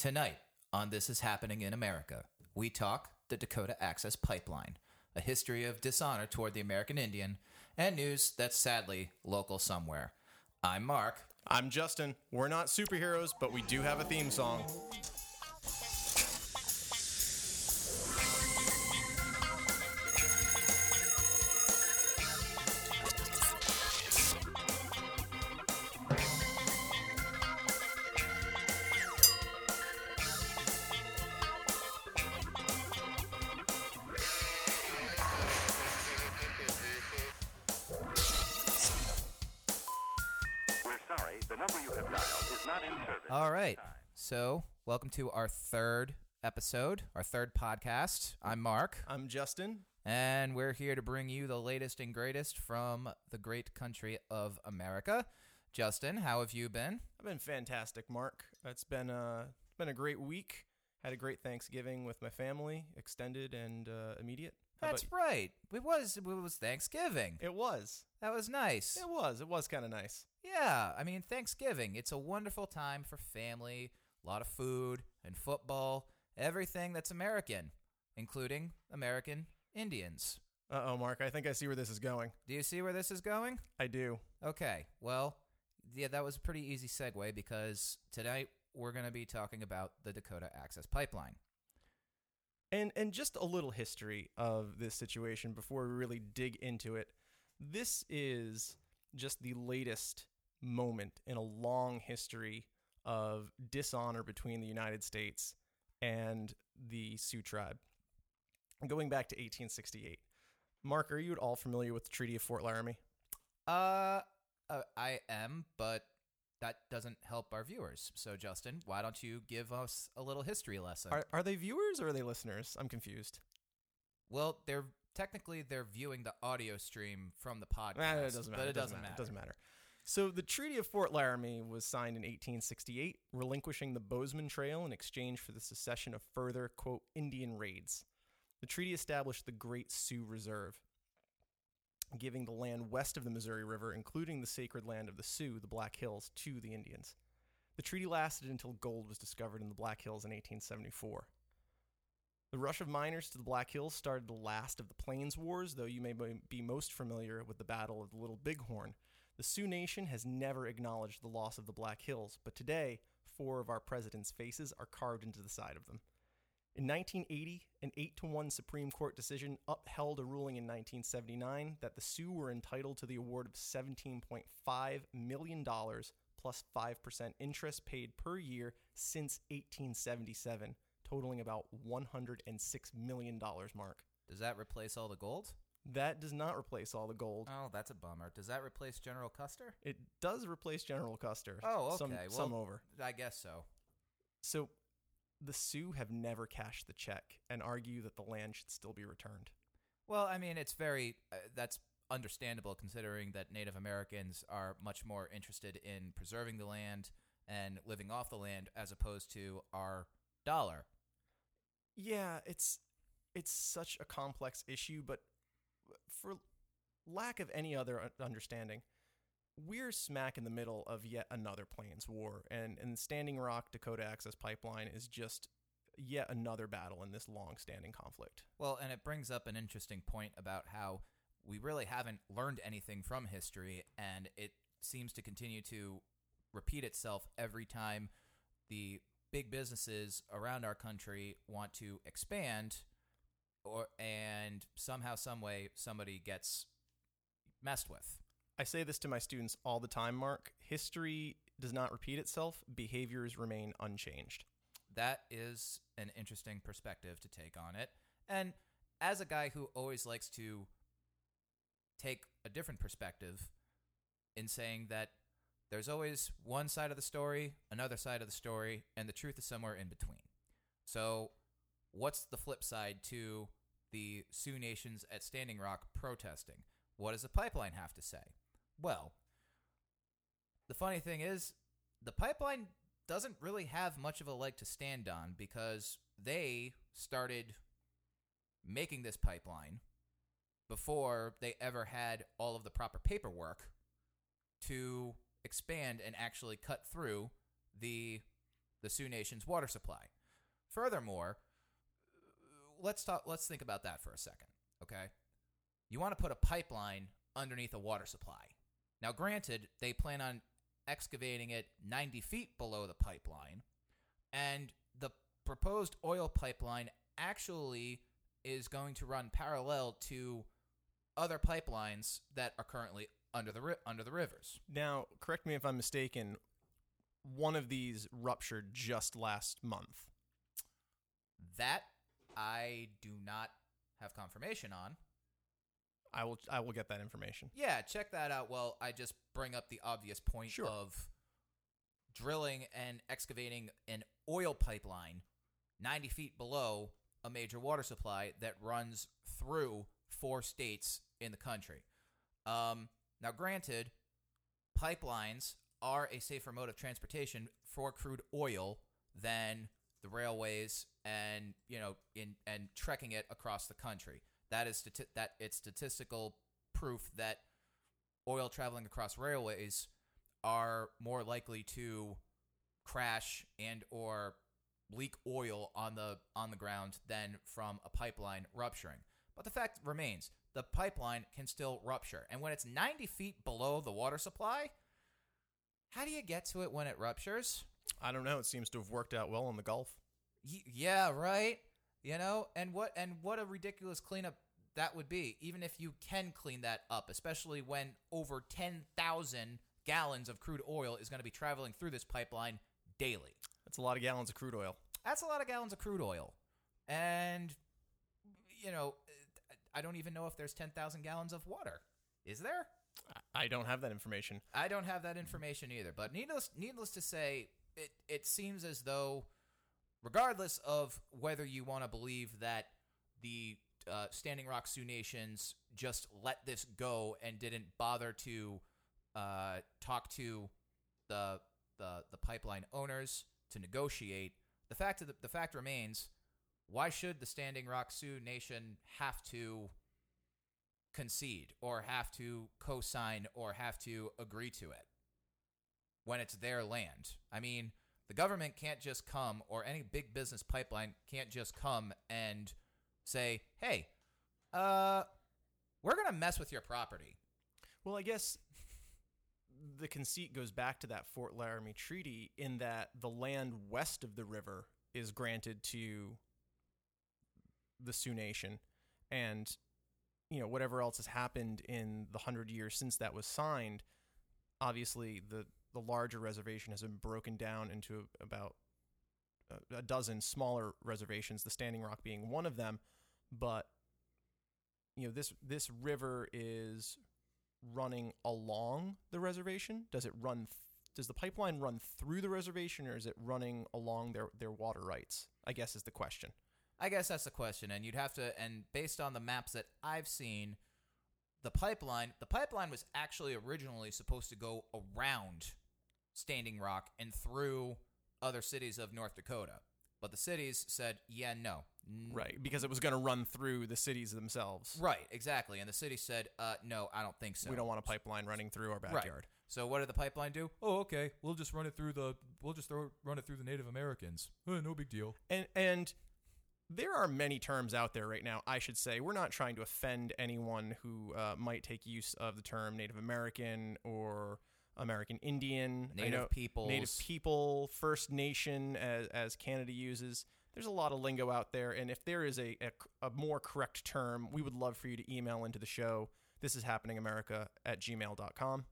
Tonight on This Is Happening in America, we talk the Dakota Access Pipeline, a history of dishonor toward the American Indian, and news that's sadly local somewhere. I'm Mark. I'm Justin. We're not superheroes, but we do have a theme song. Welcome to our third episode, our third podcast. I'm Mark, I'm Justin. and we're here to bring you the latest and greatest from the great country of America. Justin, how have you been? I've been fantastic, Mark. It's been a it's been a great week. Had a great Thanksgiving with my family, extended and uh, immediate. How That's right. It was it was Thanksgiving. It was. That was nice. It was. It was kind of nice. Yeah, I mean Thanksgiving. It's a wonderful time for family, a lot of food and football, everything that's American, including American Indians. Uh oh, Mark. I think I see where this is going. Do you see where this is going? I do. Okay. Well, yeah, that was a pretty easy segue because tonight we're going to be talking about the Dakota Access Pipeline. And and just a little history of this situation before we really dig into it. This is just the latest moment in a long history of dishonor between the United States and the Sioux tribe. Going back to 1868. Mark, are you at all familiar with the Treaty of Fort Laramie? Uh, uh I am, but that doesn't help our viewers. So, Justin, why don't you give us a little history lesson? Are, are they viewers or are they listeners? I'm confused. Well, they're technically they're viewing the audio stream from the podcast, Eh, it doesn't matter. but it doesn't, matter. matter. It doesn't matter. So the Treaty of Fort Laramie was signed in 1868, relinquishing the Bozeman Trail in exchange for the cessation of further quote Indian raids. The treaty established the Great Sioux Reserve, giving the land west of the Missouri River, including the sacred land of the Sioux, the Black Hills, to the Indians. The treaty lasted until gold was discovered in the Black Hills in 1874. The rush of miners to the Black Hills started the last of the Plains Wars, though you may be- be most familiar with the Battle of the Little Bighorn. The Sioux Nation has never acknowledged the loss of the Black Hills, but today, four of our president's faces are carved into the side of them. In 1980, an 8 to 1 Supreme Court decision upheld a ruling in 1979 that the Sioux were entitled to the award of $17.5 million plus 5% interest paid per year since 1877, totaling about $106 million, Mark. Does that replace all the gold? That does not replace all the gold. Oh, that's a bummer. Does that replace General Custer? It does replace General Custer. Oh, okay. Some, well, some over. I guess so. So the Sioux have never cashed the check and argue that the land should still be returned. Well, I mean, it's very uh, that's understandable considering that Native Americans are much more interested in preserving the land and living off the land as opposed to our dollar. Yeah, it's it's such a complex issue, but for lack of any other understanding, we're smack in the middle of yet another Plains War, and and Standing Rock Dakota Access Pipeline is just yet another battle in this long-standing conflict. Well, and it brings up an interesting point about how we really haven't learned anything from history, and it seems to continue to repeat itself every time the big businesses around our country want to expand or and somehow some way somebody gets messed with. I say this to my students all the time, Mark. History does not repeat itself, behaviors remain unchanged. That is an interesting perspective to take on it. And as a guy who always likes to take a different perspective in saying that there's always one side of the story, another side of the story, and the truth is somewhere in between. So, what's the flip side to the Sioux Nations at Standing Rock protesting? What does the pipeline have to say? Well, the funny thing is, the pipeline doesn't really have much of a leg to stand on because they started making this pipeline before they ever had all of the proper paperwork to expand and actually cut through the the Sioux Nation's water supply. Furthermore, let's talk let's think about that for a second, okay? You want to put a pipeline underneath a water supply. Now, granted, they plan on excavating it 90 feet below the pipeline, and the proposed oil pipeline actually is going to run parallel to other pipelines that are currently under the ri- under the rivers. Now, correct me if I'm mistaken. One of these ruptured just last month. That I do not have confirmation on. I will. I will get that information. Yeah, check that out. Well, I just bring up the obvious point Sure. of drilling and excavating an oil pipeline 90 feet below a major water supply that runs through four states in the country. Um, now, granted, pipelines are a safer mode of transportation for crude oil than the railways and you know in and trekking it across the country. That is stati- that it's statistical proof that oil traveling across railways are more likely to crash and or leak oil on the on the ground than from a pipeline rupturing. But the fact remains, the pipeline can still rupture. And when it's 90 feet below the water supply, how do you get to it when it ruptures? I don't know. It seems to have worked out well in the Gulf. Y- yeah, right. You know, and what and what a ridiculous cleanup that would be, even if you can clean that up, especially when over ten thousand gallons of crude oil is going to be traveling through this pipeline daily. That's a lot of gallons of crude oil. That's a lot of gallons of crude oil, and you know, I don't even know if there's ten thousand gallons of water. Is there? I- I don't have that information. I don't have that information either. But needless, needless to say, it it seems as though, regardless of whether you want to believe that the uh, Standing Rock Sioux Nations just let this go and didn't bother to uh, talk to the the the pipeline owners to negotiate, the fact of the, the fact remains: why should the Standing Rock Sioux Nation have to concede or have to co-sign or have to agree to it when it's their land. I mean, the government can't just come or any big business pipeline can't just come and say, "Hey, uh we're going to mess with your property." Well, I guess the conceit goes back to that Fort Laramie Treaty in that the land west of the river is granted to the Sioux Nation, and you know whatever else has happened in the hundred years since that was signed. Obviously, the the larger reservation has been broken down into about a, dozen smaller reservations. The Standing Rock being one of them, but you know this this river is running along the reservation? Does it run? Th- does the pipeline run through the reservation, or is it running along their their water rights? I guess is the question. I guess that's the question and you'd have to and based on the maps that I've seen, the pipeline, the pipeline was actually originally supposed to go around Standing Rock and through other cities of North Dakota. But the cities said, "Yeah, no." Right, because it was going to run through the cities themselves. Right, exactly. And the city said, uh, no, I don't think so. We don't want a pipeline running through our Right. backyard. So what did the pipeline do? Oh, okay. We'll just run it through the. We'll just throw, run it through the Native Americans. Uh, no big deal. And and there are many terms out there right now. I should say we're not trying to offend anyone who uh, might take use of the term Native American or American Indian, Native peoples. Native people, First Nation, as, as Canada uses. There's a lot of lingo out there, and if there is a, a, a more correct term, we would love for you to email into the show. This is happening America at gmail.com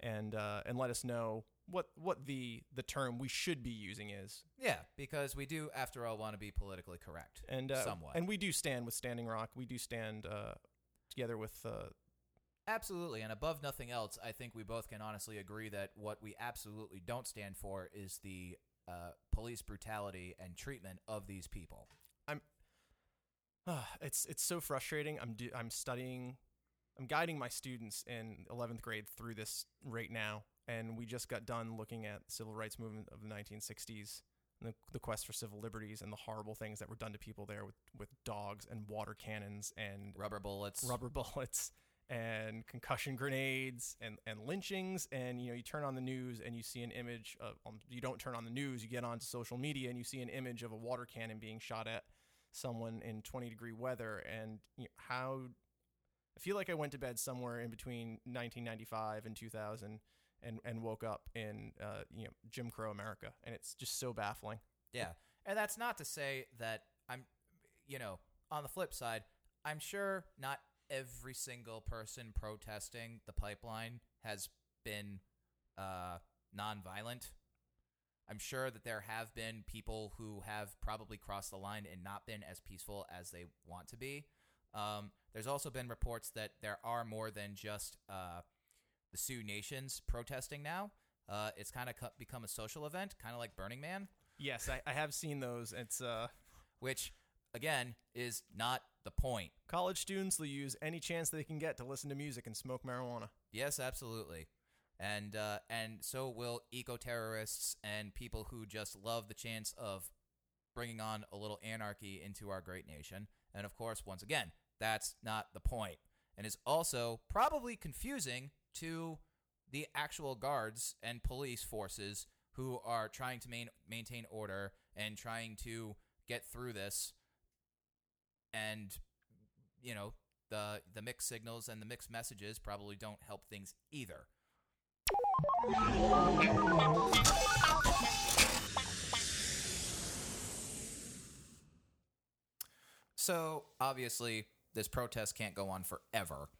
and uh, and let us know what what the the term we should be using is. Yeah, because we do, after all, want to be politically correct. And uh, Somewhat. and we do stand with Standing Rock. We do stand uh, together with uh, Absolutely. And above nothing else, I think we both can honestly agree that what we absolutely don't stand for is the uh, police brutality and treatment of these people. I'm, ah, it's it's so frustrating. I'm do, I'm studying, I'm guiding my students in 11th grade through this right now, and we just got done looking at the civil rights movement of the 1960s, and the, the quest for civil liberties, and the horrible things that were done to people there with with dogs and water cannons and Rubber bullets. rubber bullets. And concussion grenades and, and lynchings. And you know you turn on the news and you see an image of um, you don't turn on the news you get onto social media and you see an image of a water cannon being shot at someone in 20 degree weather. And you know, how I feel like I went to bed somewhere in between 1995 and 2000 and, and woke up in uh, you know Jim Crow America. And it's just so baffling. Yeah. And that's not to say that I'm, you know, on the flip side, I'm sure not every single person protesting the pipeline has been uh, nonviolent. I'm sure that there have been people who have probably crossed the line and not been as peaceful as they want to be. Um, there's also been reports that there are more than just uh, the Sioux Nations protesting now. Uh, it's kind of cu- become a social event, kind of like Burning Man yes I, I have seen those it's uh which again is not the point. college students will use any chance they can get to listen to music and smoke marijuana Yes, absolutely. And uh, and so will eco terrorists and people who just love the chance of bringing on a little anarchy into our great nation. And of course, once again, that's not the point, and is also probably confusing to the actual guards and police forces who are trying to main, maintain order and trying to get through this and you know the the mixed signals and the mixed messages probably don't help things either. So obviously, this protest can't go on forever.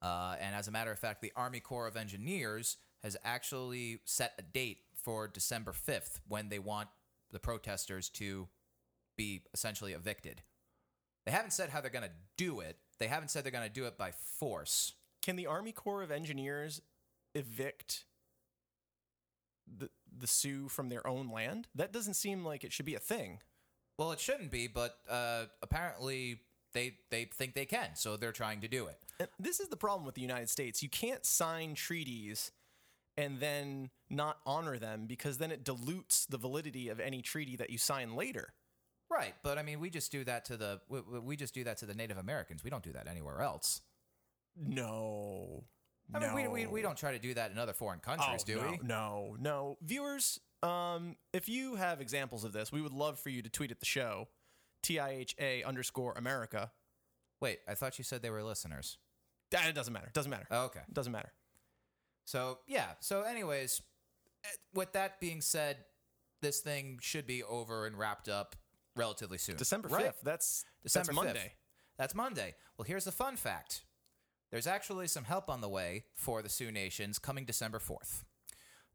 Uh, and as a matter of fact, the Army Corps of Engineers has actually set a date for December 5th when they want the protesters to be essentially evicted. They haven't said how they're going to do it. They haven't said they're going to do it by force. Can the Army Corps of Engineers evict the the Sioux from their own land? That doesn't seem like it should be a thing. Well, it shouldn't be, but uh, apparently they they think they can, so they're trying to do it. And this is the problem with the United States. You can't sign treaties and then not honor them because then it dilutes the validity of any treaty that you sign later. Right, but I mean, we just do that to the we, we- just do that to the Native Americans. We don't do that anywhere else. No. I mean, we, we we don't try to do that in other foreign countries, do no, we? No, no. Viewers, um, if you have examples of this, we would love for you to tweet at the show, TIHA underscore America. Wait, I thought you said they were listeners. Ah, It doesn't matter. Doesn't matter. Oh, okay. Doesn't matter. So yeah. So, anyways, eh, with that being said, this thing should be over and wrapped up relatively soon. December 5th. right? That's December that's 5th. Monday. That's Monday. Well, here's the fun fact. There's actually some help on the way for the Sioux Nations coming December 4th.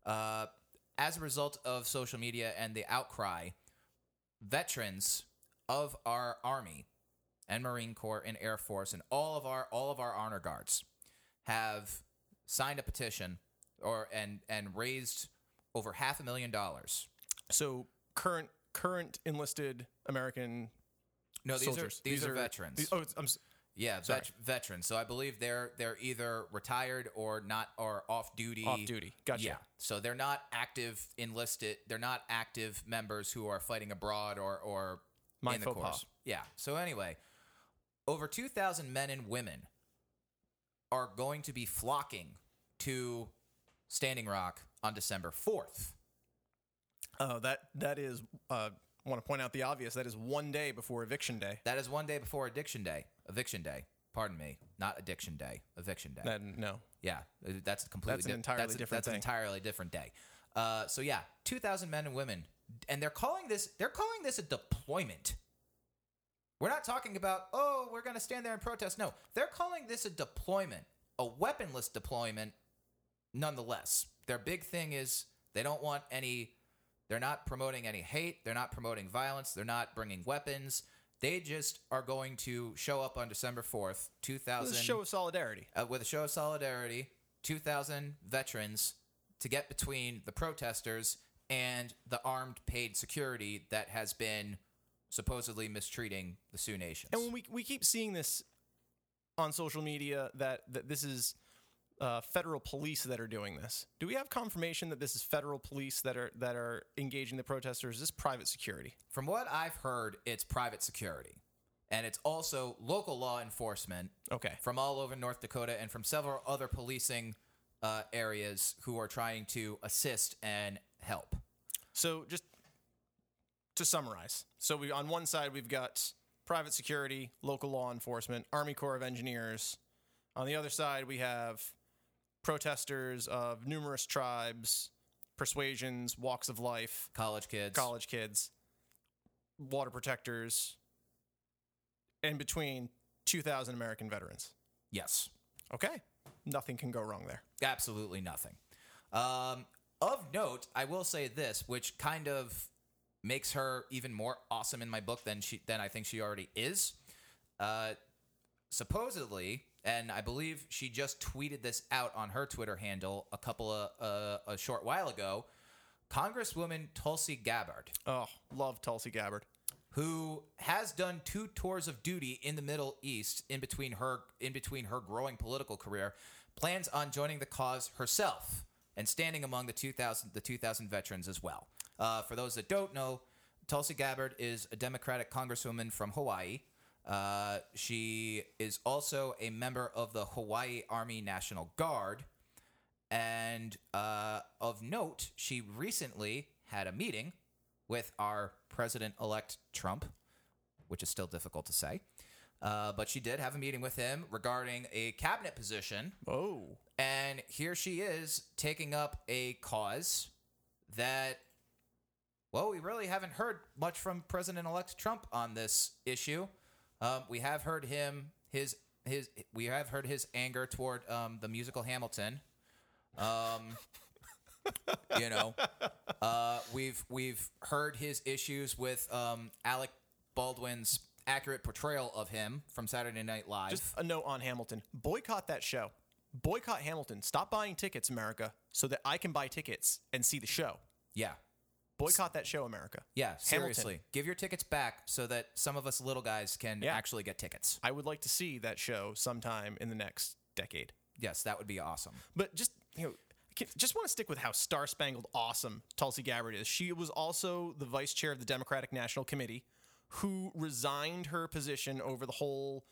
Uh, as a result of social media and the outcry, veterans of our Army and Marine Corps and Air Force and all of our all of our honor guards have signed a petition or and and raised over half a million dollars. So current current enlisted American No, these soldiers. are these, are, veterans. these- oh, I'm, Yeah, vet- veterans. So I believe they're they're either retired or not or off duty. off duty. Gotcha. Yeah. So they're not active enlisted. They're not active members who are fighting abroad or or My in the faux pas. course. Yeah. So anyway, over 2,000 men and women are going to be flocking to Standing Rock on December 4th. Oh, that that is. Uh, I want to point out the obvious. That is one day before eviction day. That is one day before Addiction Day. Eviction Day. Pardon me. Not Addiction Day. Eviction Day. Then no. Yeah, uh, that's completely That's an di- entirely that's different That's an entirely different day. Uh, so yeah, two thousand men and women, and they're calling this they're calling this a deployment. We're not talking about oh we're going to stand there and protest. No, they're calling this a deployment, a weaponless deployment. Nonetheless, their big thing is they don't want any. They're not promoting any hate. They're not promoting violence. They're not bringing weapons. They just are going to show up on December fourth, two This thousand is a show of solidarity. uh, with a show of solidarity, 2,000 veterans to get between the protesters and the armed paid security that has been supposedly mistreating the Sioux Nations. And when we we keep seeing this on social media that that this is uh, federal police that are doing this. Do we have confirmation that this is federal police that are that are engaging the protesters? Is this private security? From what I've heard, it's private security. and it's also local law enforcement Okay. from all over North Dakota and from several other policing uh, areas who are trying to assist and help. So just to summarize, so we on one side we've got private security, local law enforcement, Army Corps of Engineers. On the other side we have protesters of numerous tribes, persuasions, walks of life, College kids. college kids, water protectors, and between 2,000 American veterans. Yes. Okay. Nothing can go wrong there. Absolutely nothing. Um, of note, I will say this, which kind of makes her even more awesome in my book than she than I think she already is. Uh, supposedly, and I believe she just tweeted this out on her Twitter handle a couple of uh, a short while ago. Congresswoman Tulsi Gabbard, Oh, love Tulsi Gabbard. who has done two tours of duty in the Middle East in between her in between her growing political career, plans on joining the cause herself and standing among the 2000 the 2000 veterans as well. Uh, for those that don't know, Tulsi Gabbard is a Democratic congresswoman from Hawaii. Uh, she is also a member of the Hawaii Army National Guard. And uh, of note, she recently had a meeting with our president elect Trump, which is still difficult to say. Uh, but she did have a meeting with him regarding a cabinet position. Oh. And here she is taking up a cause that, well, we really haven't heard much from President elect Trump on this issue. Um, we have heard him, his, his, we have heard his anger toward um, the musical Hamilton. Um, you know, uh, we've we've heard his issues with um, Alec Baldwin's accurate portrayal of him from Saturday Night Live. Just a note on Hamilton. Boycott that show. Boycott Hamilton. Stop buying tickets, America, so that I can buy tickets and see the show. yeah, Boycott that show, America. yeah. Hamilton. Seriously, give your tickets back so that some of us little guys can Yeah. actually get tickets. I would like to see that show sometime in the next decade. Yes, that would be awesome. But just you know, I just want to stick with how star spangled awesome Tulsi Gabbard is. She was also the vice chair of the Democratic National Committee, who resigned her position over the whole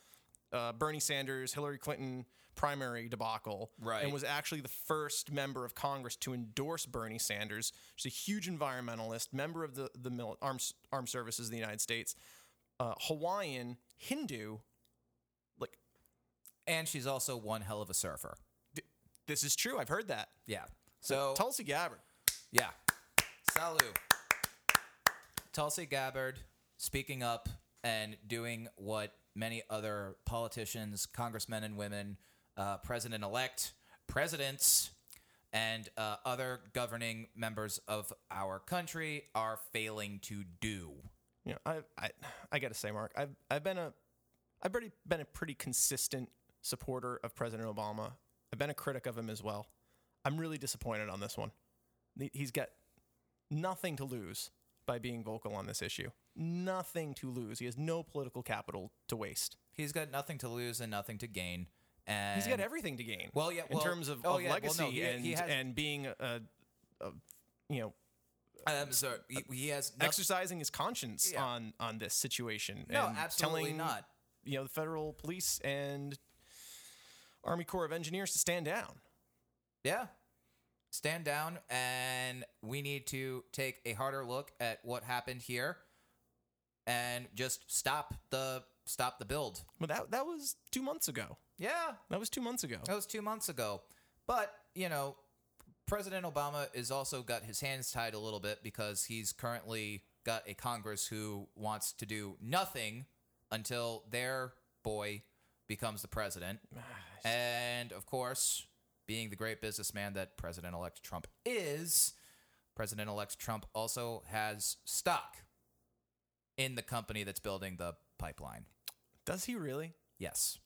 uh, Bernie Sanders Hillary Clinton primary debacle, Right. And was actually the first member of Congress to endorse Bernie Sanders. She's a huge environmentalist, member of the the mil- armed armed services of the United States, uh, Hawaiian Hindu. Like And she's also one hell of a surfer. this is true. I've heard that. Yeah. So Tulsi Gabbard. Yeah. Salut. Tulsi Gabbard speaking up and doing what many other politicians, congressmen and women, uh, president elect, presidents, and uh, other governing members of our country are failing to do. you know, I I I got to say, Mark, I've I've been a I've already been a pretty consistent supporter of President Obama. I've been a critic of him as well. I'm really disappointed on this one. He's got nothing to lose by being vocal on this issue. Nothing to lose. He has no political capital to waste. He's got nothing to lose and nothing to gain. And He's got everything to gain. Well, yeah, in terms of, oh, of yeah, well, no, legacy he- and he has- and being a, a you know Um, so he, he has nothing, exercising his conscience Yeah. on on this situation. no, absolutely telling, not. You know, the federal police and Army Corps of Engineers to stand down. Yeah. Stand down, and we need to take a harder look at what happened here, and just stop the stop the build. But that that was two months ago. Yeah, That was two months ago. that was two months ago. But you know, President Obama has also got his hands tied a little bit because he's currently got a Congress who wants to do nothing until their boy becomes the president. And of course, being the great businessman that President elect Trump is, President elect Trump also has stock in the company that's building the pipeline. Does he really? Yes.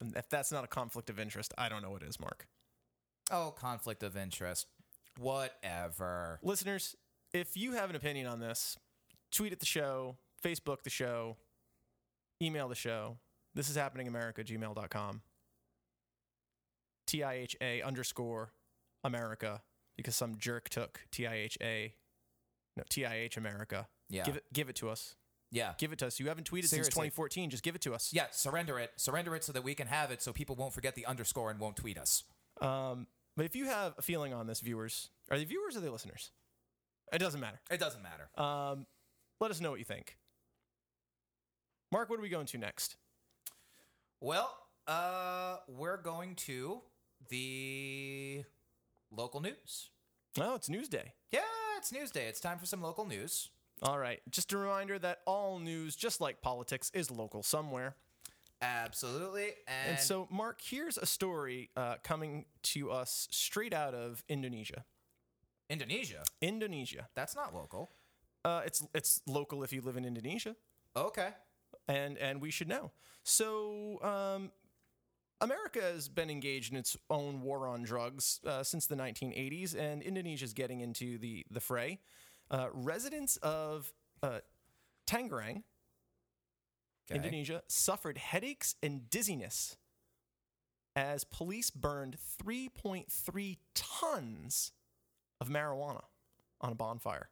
And if that's not a conflict of interest, I don't know what is, Mark. Oh, conflict of interest. Whatever. Listeners, if you have an opinion on this, tweet at the show, Facebook the show, email the show. This is happening America, gmail.com. TIHA underscore America because some jerk took TIHA, no, TIH America. Yeah. Give it, give it to us. Yeah. Give it to us. You haven't tweeted since 2014. Just give it to us. Yeah, surrender it. Surrender it so that we can have it so people won't forget the underscore and won't tweet us. Um, but if you have a feeling on this, viewers, are they viewers or are they listeners? It doesn't matter. It doesn't matter. Um, let us know what you think. Mark, what are we going to next? Well, uh, we're going to the local news. Oh, it's news day. Yeah, it's news day. It's time for some local news. All right. Just a reminder that all news, just like politics, is local somewhere. Absolutely. And, And, so, Mark, here's a story uh, coming to us straight out of Indonesia. Indonesia. Indonesia. That's not local. Uh, it's it's local if you live in Indonesia, Okay. and and we should know. So, um, America has been engaged in its own war on drugs uh, since the 1980s, and Indonesia is getting into the the fray. Uh, residents of uh, Tangerang, Okay. Indonesia, suffered headaches and dizziness as police burned 3.3 tons of marijuana on a bonfire.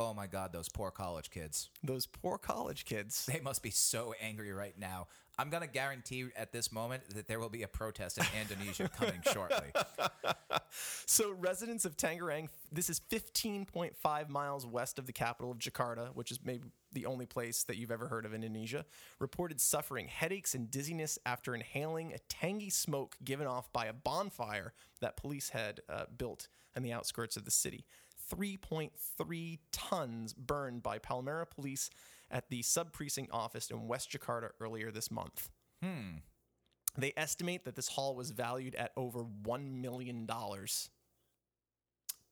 Oh my God, those poor college kids. Those poor college kids. They must be so angry right now. I'm going to guarantee at this moment that there will be a protest in Indonesia coming shortly. So, residents of Tangerang, this is 15.5 miles west of the capital of Jakarta, which is maybe the only place that you've ever heard of in Indonesia, reported suffering headaches and dizziness after inhaling a tangy smoke given off by a bonfire that police had uh, built on the outskirts of the city. 3.3 tons burned by Palmerah police at the sub precinct office in West Jakarta earlier this month. Hmm. They estimate that this haul was valued at over $1 million.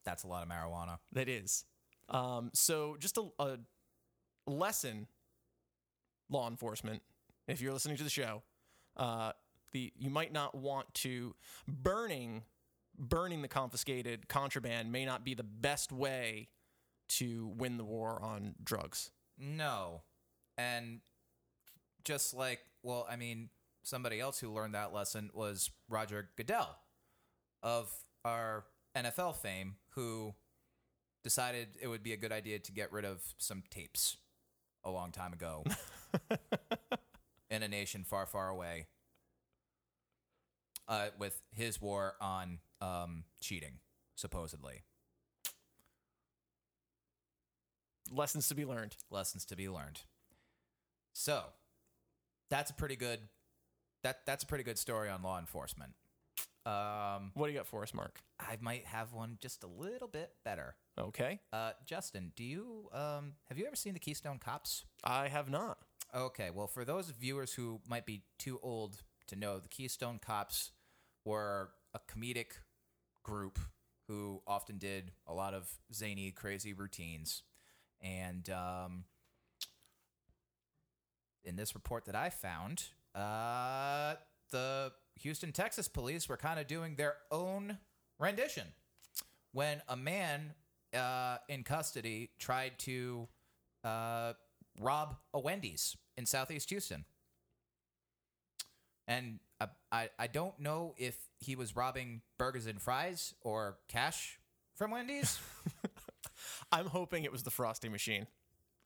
That's a lot of marijuana. That is. Um, so, just a, a lesson, law enforcement, if you're listening to the show, uh, the you might not want to burning burning the confiscated contraband may not be the best way to win the war on drugs. No. And just like, well, I mean, somebody else who learned that lesson was Roger Goodell of our NFL fame, who decided it would be a good idea to get rid of some tapes a long time ago in a nation far, far away uh, with his war on um, cheating, supposedly. Lessons to be learned. lessons to be learned. So, that's a pretty good that that's a pretty good story on law enforcement. Um, What do you got for us, Mark? I might have one just a little bit better. Okay. Uh, Justin, do you um, have you ever seen the Keystone Cops? I have not. Okay, well, for those viewers who might be too old to know, the Keystone Cops were a comedic group who often did a lot of zany, crazy routines. And um, in this report that I found, uh, the Houston, Texas police were kind of doing their own rendition when a man uh, in custody tried to uh, rob a Wendy's in Southeast Houston. And uh, I, I don't know if he was robbing burgers and fries or cash from Wendy's. I'm hoping it was the Frosty machine.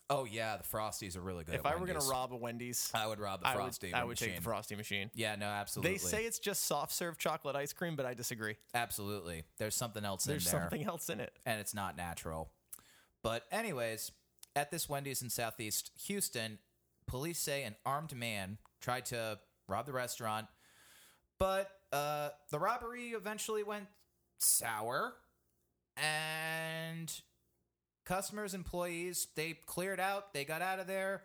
oh yeah, the Frosties are really good. if I were going to rob a Wendy's, I would rob the I would, Frosty. I would machine. take the Frosty machine. Yeah, no, absolutely. They say it's just soft serve chocolate ice cream, but I disagree. absolutely. There's something else There's in there. There's something else in it. and it's not natural. But anyways, at this Wendy's in Southeast Houston, police say an armed man tried to rob the restaurant, but uh, the robbery eventually went sour, and customers, employees, they cleared out, they got out of there,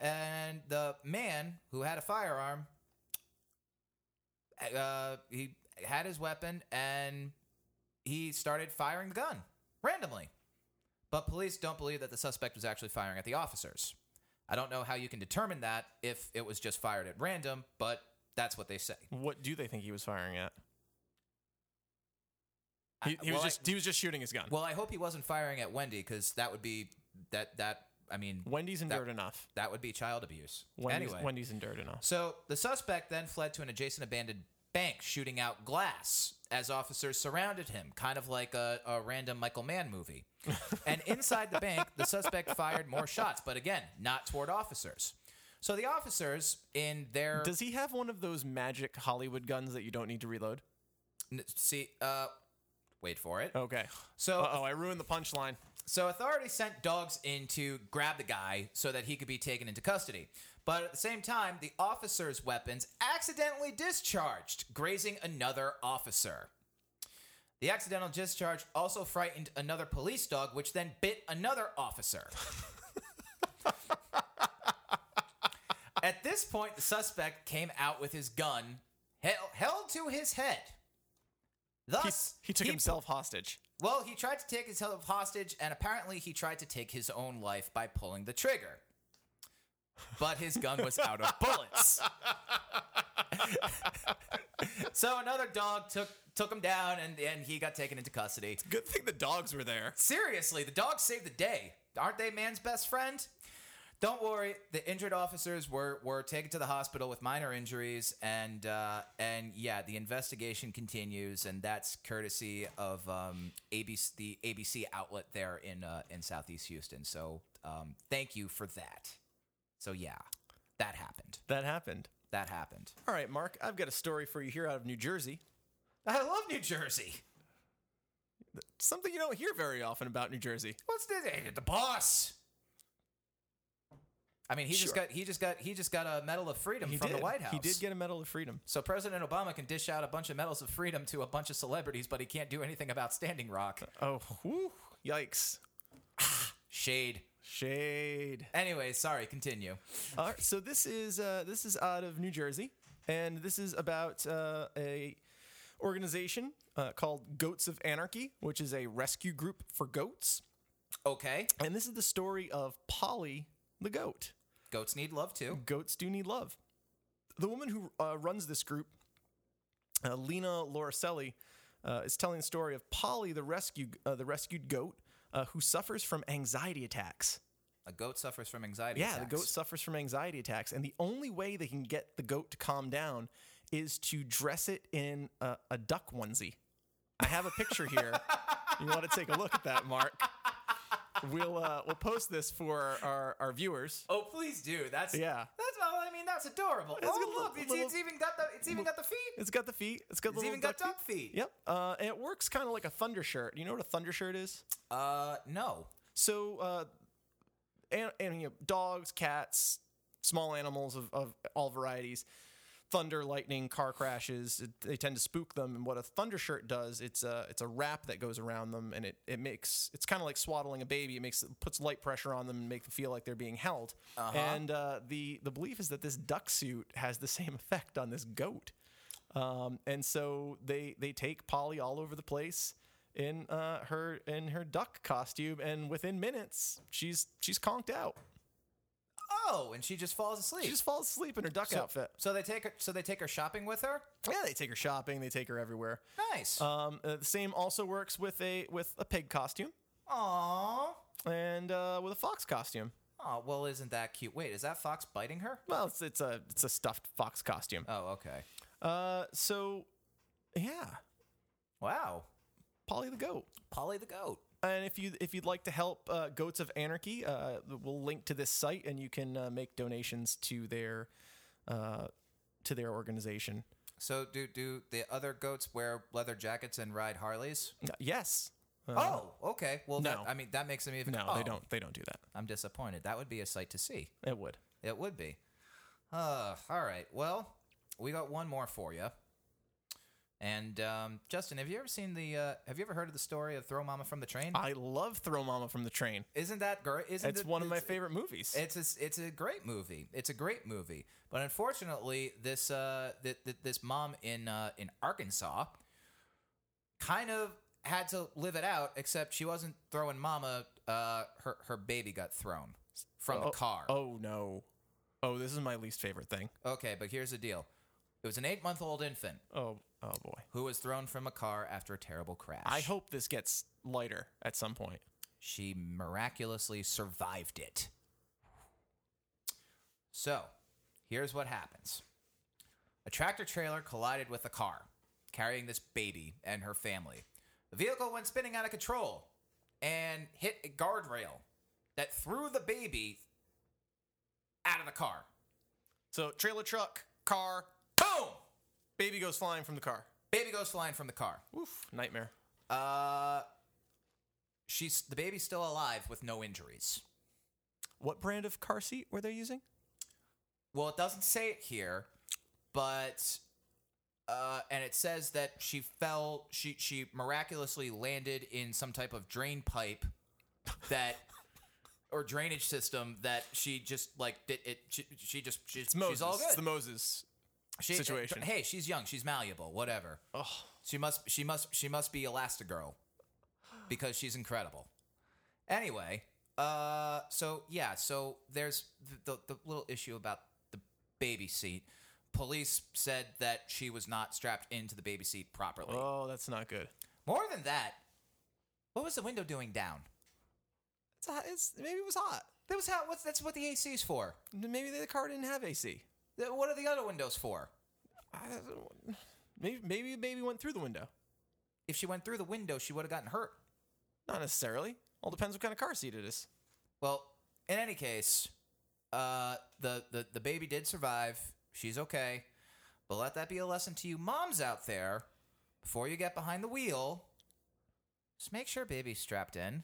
and the man who had a firearm, uh, he had his weapon and he started firing the gun randomly. But police don't believe that the suspect was actually firing at the officers. I don't know how you can determine that if it was just fired at random, but that's what they say. What do they think he was firing at? I- He, he well, was I- just he was just shooting his gun. Well, I hope he wasn't firing at Wendy because that would be that that I mean Wendy's that- endured enough. that would be child abuse. Wendy's, anyway, Wendy's endured enough. so the suspect then fled to an adjacent abandoned bank shooting out glass as officers surrounded him, kind of like a, a random Michael Mann movie. and inside the bank, the suspect fired more shots, but again, not toward officers. So the officers, in their Does he have one of those magic Hollywood guns that you don't need to reload? n- see, uh, wait for it. Okay. So oh, I ruined the punchline. So authorities sent dogs in to grab the guy so that he could be taken into custody. But at the same time, the officer's weapons accidentally discharged, grazing another officer. The accidental discharge also frightened another police dog, which then bit another officer. At this point, the suspect came out with his gun hel- held to his head. Thus, he took himself hostage. well, he tried to take himself hostage, and apparently he tried to take his own life by pulling the trigger. But his gun was out of bullets. so another dog took took him down, and, and he got taken into custody. Good thing the dogs were there. Seriously, the dogs saved the day. Aren't they man's best friend? Don't worry, the injured officers were, were taken to the hospital with minor injuries, and uh, and yeah, the investigation continues, and that's courtesy of um, ABC, the ABC outlet there in uh, in Southeast Houston. So um, thank you for that. So yeah, that happened. That happened. That happened. All right, Mark, I've got a story for you here out of New Jersey. I love New Jersey. Something you don't hear very often about New Jersey. What's this? Hey, The boss. I mean, he just got he just got he just got a Medal of Freedom He from did. the White House. He did get a Medal of Freedom. So President Obama can dish out a bunch of medals of freedom to a bunch of celebrities, but he can't do anything about Standing Rock. Oh, whew, yikes. Ah, shade. Shade. Anyway, sorry. Continue. All right, so this is uh, this is out of New Jersey, and this is about uh, a organization uh, called Goats of Anarchy, which is a rescue group for goats. Okay. And this is the story of Polly the goat. Goats need love too. Goats do need love. The woman who uh, runs this group, uh, Lena Lauricella, uh, is telling the story of Polly, the rescue, uh, the rescued goat, uh, who suffers from anxiety attacks. A goat suffers from anxiety. Yeah, the attacks. goat suffers from anxiety attacks, and the only way they can get the goat to calm down is to dress it in a, a duck onesie. I have a picture here. you want to take a look at that, Mark? We'll uh, we'll post this for our, our viewers. Oh, please do. That's Yeah. That's. I mean, that's adorable. It's oh, look, it's, little- it's even got the it's even got the feet. It's got the feet. It's got It's the even got duck feet. Yep. Uh, and it works kind of like a thunder shirt. You know what a thunder shirt is? Uh, no. So, uh, and, and you know, dogs, cats, small animals of, of all varieties, thunder, lightning, car crashes, it, they tend to spook them. And what a thunder shirt does, it's a it's a wrap that goes around them, and it, it makes it's kind of like swaddling a baby. It makes it puts light pressure on them and make them feel like they're being held. And uh, the the belief is that this duck suit has the same effect on this goat. Um, and so they they take Polly all over the place in uh, her in her duck costume, and within minutes she's she's conked out. Oh, and she just falls asleep. She just falls asleep in her duck so, outfit. So they take her. So they take her shopping with her. Yeah, they take her shopping, they take her everywhere. Nice. Um, uh, the same also works with a with a pig costume Aww. and uh, with a fox costume. Oh well, isn't that cute? Wait, is that fox biting her? Well, it's it's a it's a stuffed fox costume. Oh, okay. Uh, so yeah, Wow. Polly the goat. Polly the goat. And if you if you'd like to help uh, Goats of Anarchy, uh, we'll link to this site, and you can uh, make donations to their uh, to their organization. So do do the other goats wear leather jackets and ride Harleys? Uh, yes. Uh, oh, okay. Well, that, no. I mean that makes them even. no, oh, they don't. They don't do that. I'm disappointed. That would be a sight to see. It would. It would be. Uh, all right. Well, we got one more for you. And um, Justin, have you ever seen the? Uh, have you ever heard of the story of Throw Momma from the Train? I love Throw Momma from the Train. Isn't that great? Isn't It's it- one of my favorite movies. It's a, it's a great movie. It's a great movie. But unfortunately, this uh th- th- this mom in uh, in Arkansas kind of had to live it out. Except she wasn't throwing mama. Uh, her her baby got thrown from oh, the car. Oh no. Oh, this is my least favorite thing. Okay, but here's the deal. It was an eight month old infant Oh, oh boy. who was thrown from a car after a terrible crash. I hope this gets lighter at some point. she miraculously survived it. So, here's what happens. A tractor trailer collided with a car, carrying this baby and her family. The vehicle went spinning out of control and hit a guardrail that threw the baby out of the car. So trailer truck, car, Boom! Baby goes flying from the car. Baby goes flying from the car. Oof, nightmare. Uh, she's the baby's still alive with no injuries. What brand of car seat were they using? Well, it doesn't say it here, but uh, and it says that she fell. She she miraculously landed in some type of drain pipe that or drainage system that she just like did it. She, she just she's, It's Moses. she's all It's good. the Moses. She- situation. Hey, she's young. She's malleable. Whatever. Oh, She must she must she must be Elastigirl because she's incredible. Anyway, uh so yeah, so there's the, the the little issue about the baby seat. Police said that she was not strapped into the baby seat properly. oh, that's not good. More than that, what was the window doing down? It's, hot, it's maybe it was hot. That was hot. what's that's what the AC is for. Maybe the car didn't have AC. What are the other windows for? I don't- Maybe maybe the baby went through the window. If she went through the window, she would have gotten hurt. Not necessarily. All depends what kind of car seat it is. Well, in any case, uh, the, the the baby did survive. She's okay. But let that be a lesson to you moms out there. Before you get behind the wheel, just make sure baby's strapped in.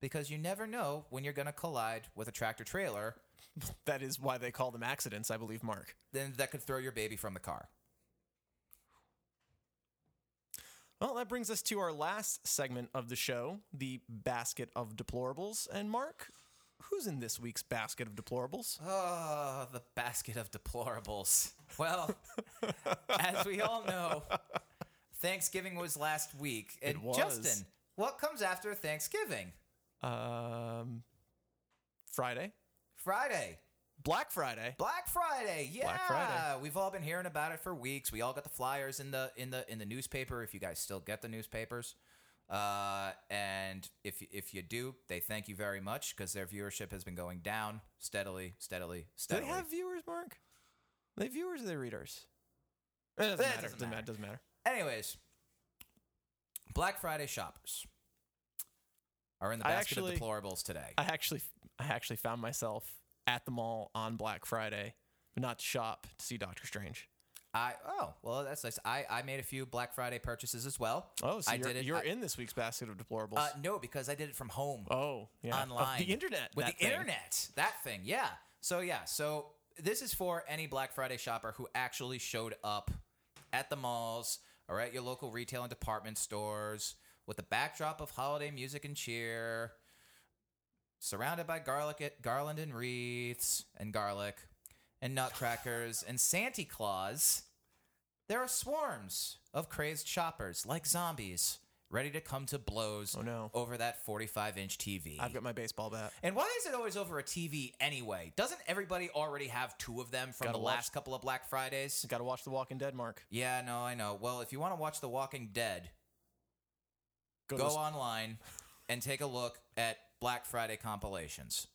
Because you never know when you're going to collide with a tractor trailer, That is why they call them accidents, I believe, Mark. then that could throw your baby from the car. Well, that brings us to our last segment of the show, the basket of deplorables. And Mark, who's in this week's basket of deplorables? Oh, the basket of deplorables. Well, as we all know, Thanksgiving was last week. And It was. Justin, what comes after Thanksgiving? Um, Friday, Friday. Black Friday. Black Friday, yeah. Black Friday. We've all been hearing about it for weeks. We all got the flyers in the in the in the newspaper. If you guys still get the newspapers, uh, and if if you do, they thank you very much because their viewership has been going down steadily, steadily, steadily. Do they have viewers, Mark? Are they viewers or they readers? It doesn't That matter. doesn't Doesn't matter. matter. Doesn't matter. Anyways, Black Friday shoppers are in the basket actually- of deplorables today. I actually, I actually found myself at the mall on Black Friday, but not to shop to see Doctor Strange. I oh well that's nice. I I made a few Black Friday purchases as well. Oh, so I you're, did it. you're I- in this week's basket of deplorables. Uh, no, because I did it from home. oh, yeah. Online the internet. with the thing. internet that thing yeah so yeah so this is for any black friday shopper who actually showed up at the malls or at your local retail and department stores with the backdrop of holiday music and cheer surrounded by garlic garland and wreaths and garlic and nutcrackers and santa claus there are swarms of crazed shoppers like zombies ready to come to blows Oh, no. over that 45 inch TV. I've got my baseball bat. And why is it always over a TV anyway? Doesn't everybody already have two of them from Gotta the watch- last couple of Black Fridays? Got to watch The Walking Dead, Mark. Yeah, no, I know. Well, if you want to watch The Walking Dead, Go, go online and take a look at Black Friday compilations.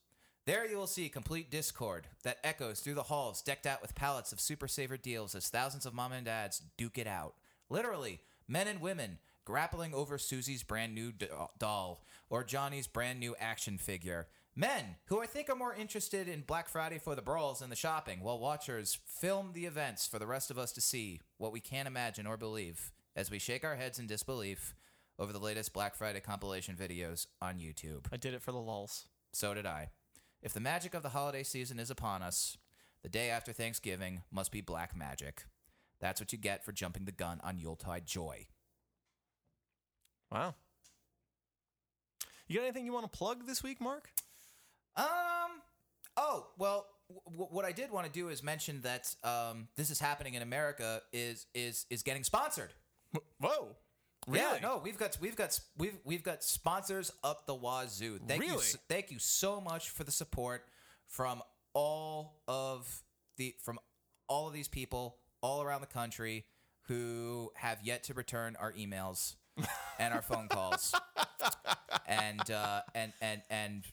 There you will see complete discord that echoes through the halls decked out with pallets of super saver deals as thousands of mom and dads duke it out. Literally, men and women grappling over Susie's brand new doll or Johnny's brand new action figure. Men who I think are more interested in Black Friday for the brawls and the shopping, while watchers film the events for the rest of us to see what we can't imagine or believe as we shake our heads in disbelief over the latest Black Friday compilation videos on YouTube. I did it for the lulls. So did I. If the magic of the holiday season is upon us, the day after Thanksgiving must be black magic. That's what you get for jumping the gun on Yuletide joy. Wow. You got anything you want to plug this week, Mark? Um. Oh well, w- what I did want to do is mention that um, this is happening in America is is is getting sponsored. Whoa. Yeah, no, we've got we've got we've we've got sponsors up the wazoo. Thank you, Really? s- thank you so much for the support from all of the from all of these people all around the country who have yet to return our emails and our phone calls and uh, and and and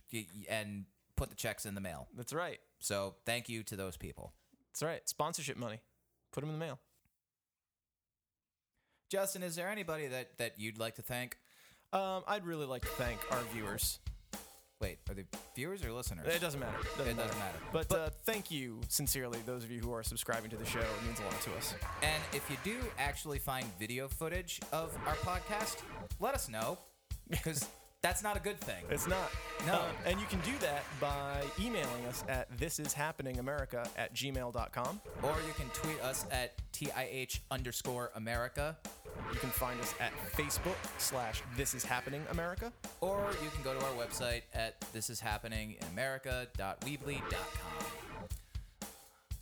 and put the checks in the mail. That's right. So thank you to those people. That's right. Sponsorship money. put them in the mail. Justin, is there anybody that, that you'd like to thank? Um, I'd really like to thank our viewers. Wait, are they viewers or listeners? It doesn't matter. It doesn't matter. But, uh, thank you sincerely, those of you who are subscribing to the show. It means a lot to us. And if you do actually find video footage of our podcast, let us know because that's not a good thing. It's not. No. Um, and you can do that by emailing us at thisishappeningamerica at gmail.com. Or you can tweet us at TIH underscore America. You can find us at Facebook slash This Is Happening America. Or you can go to our website at thisishappeningamerica.weebly.com.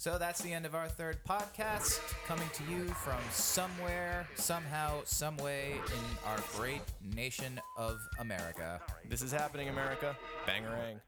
So that's the end of our third podcast, coming to you from somewhere, somehow, someway in our great nation of America. This is Happening America. Bangarang.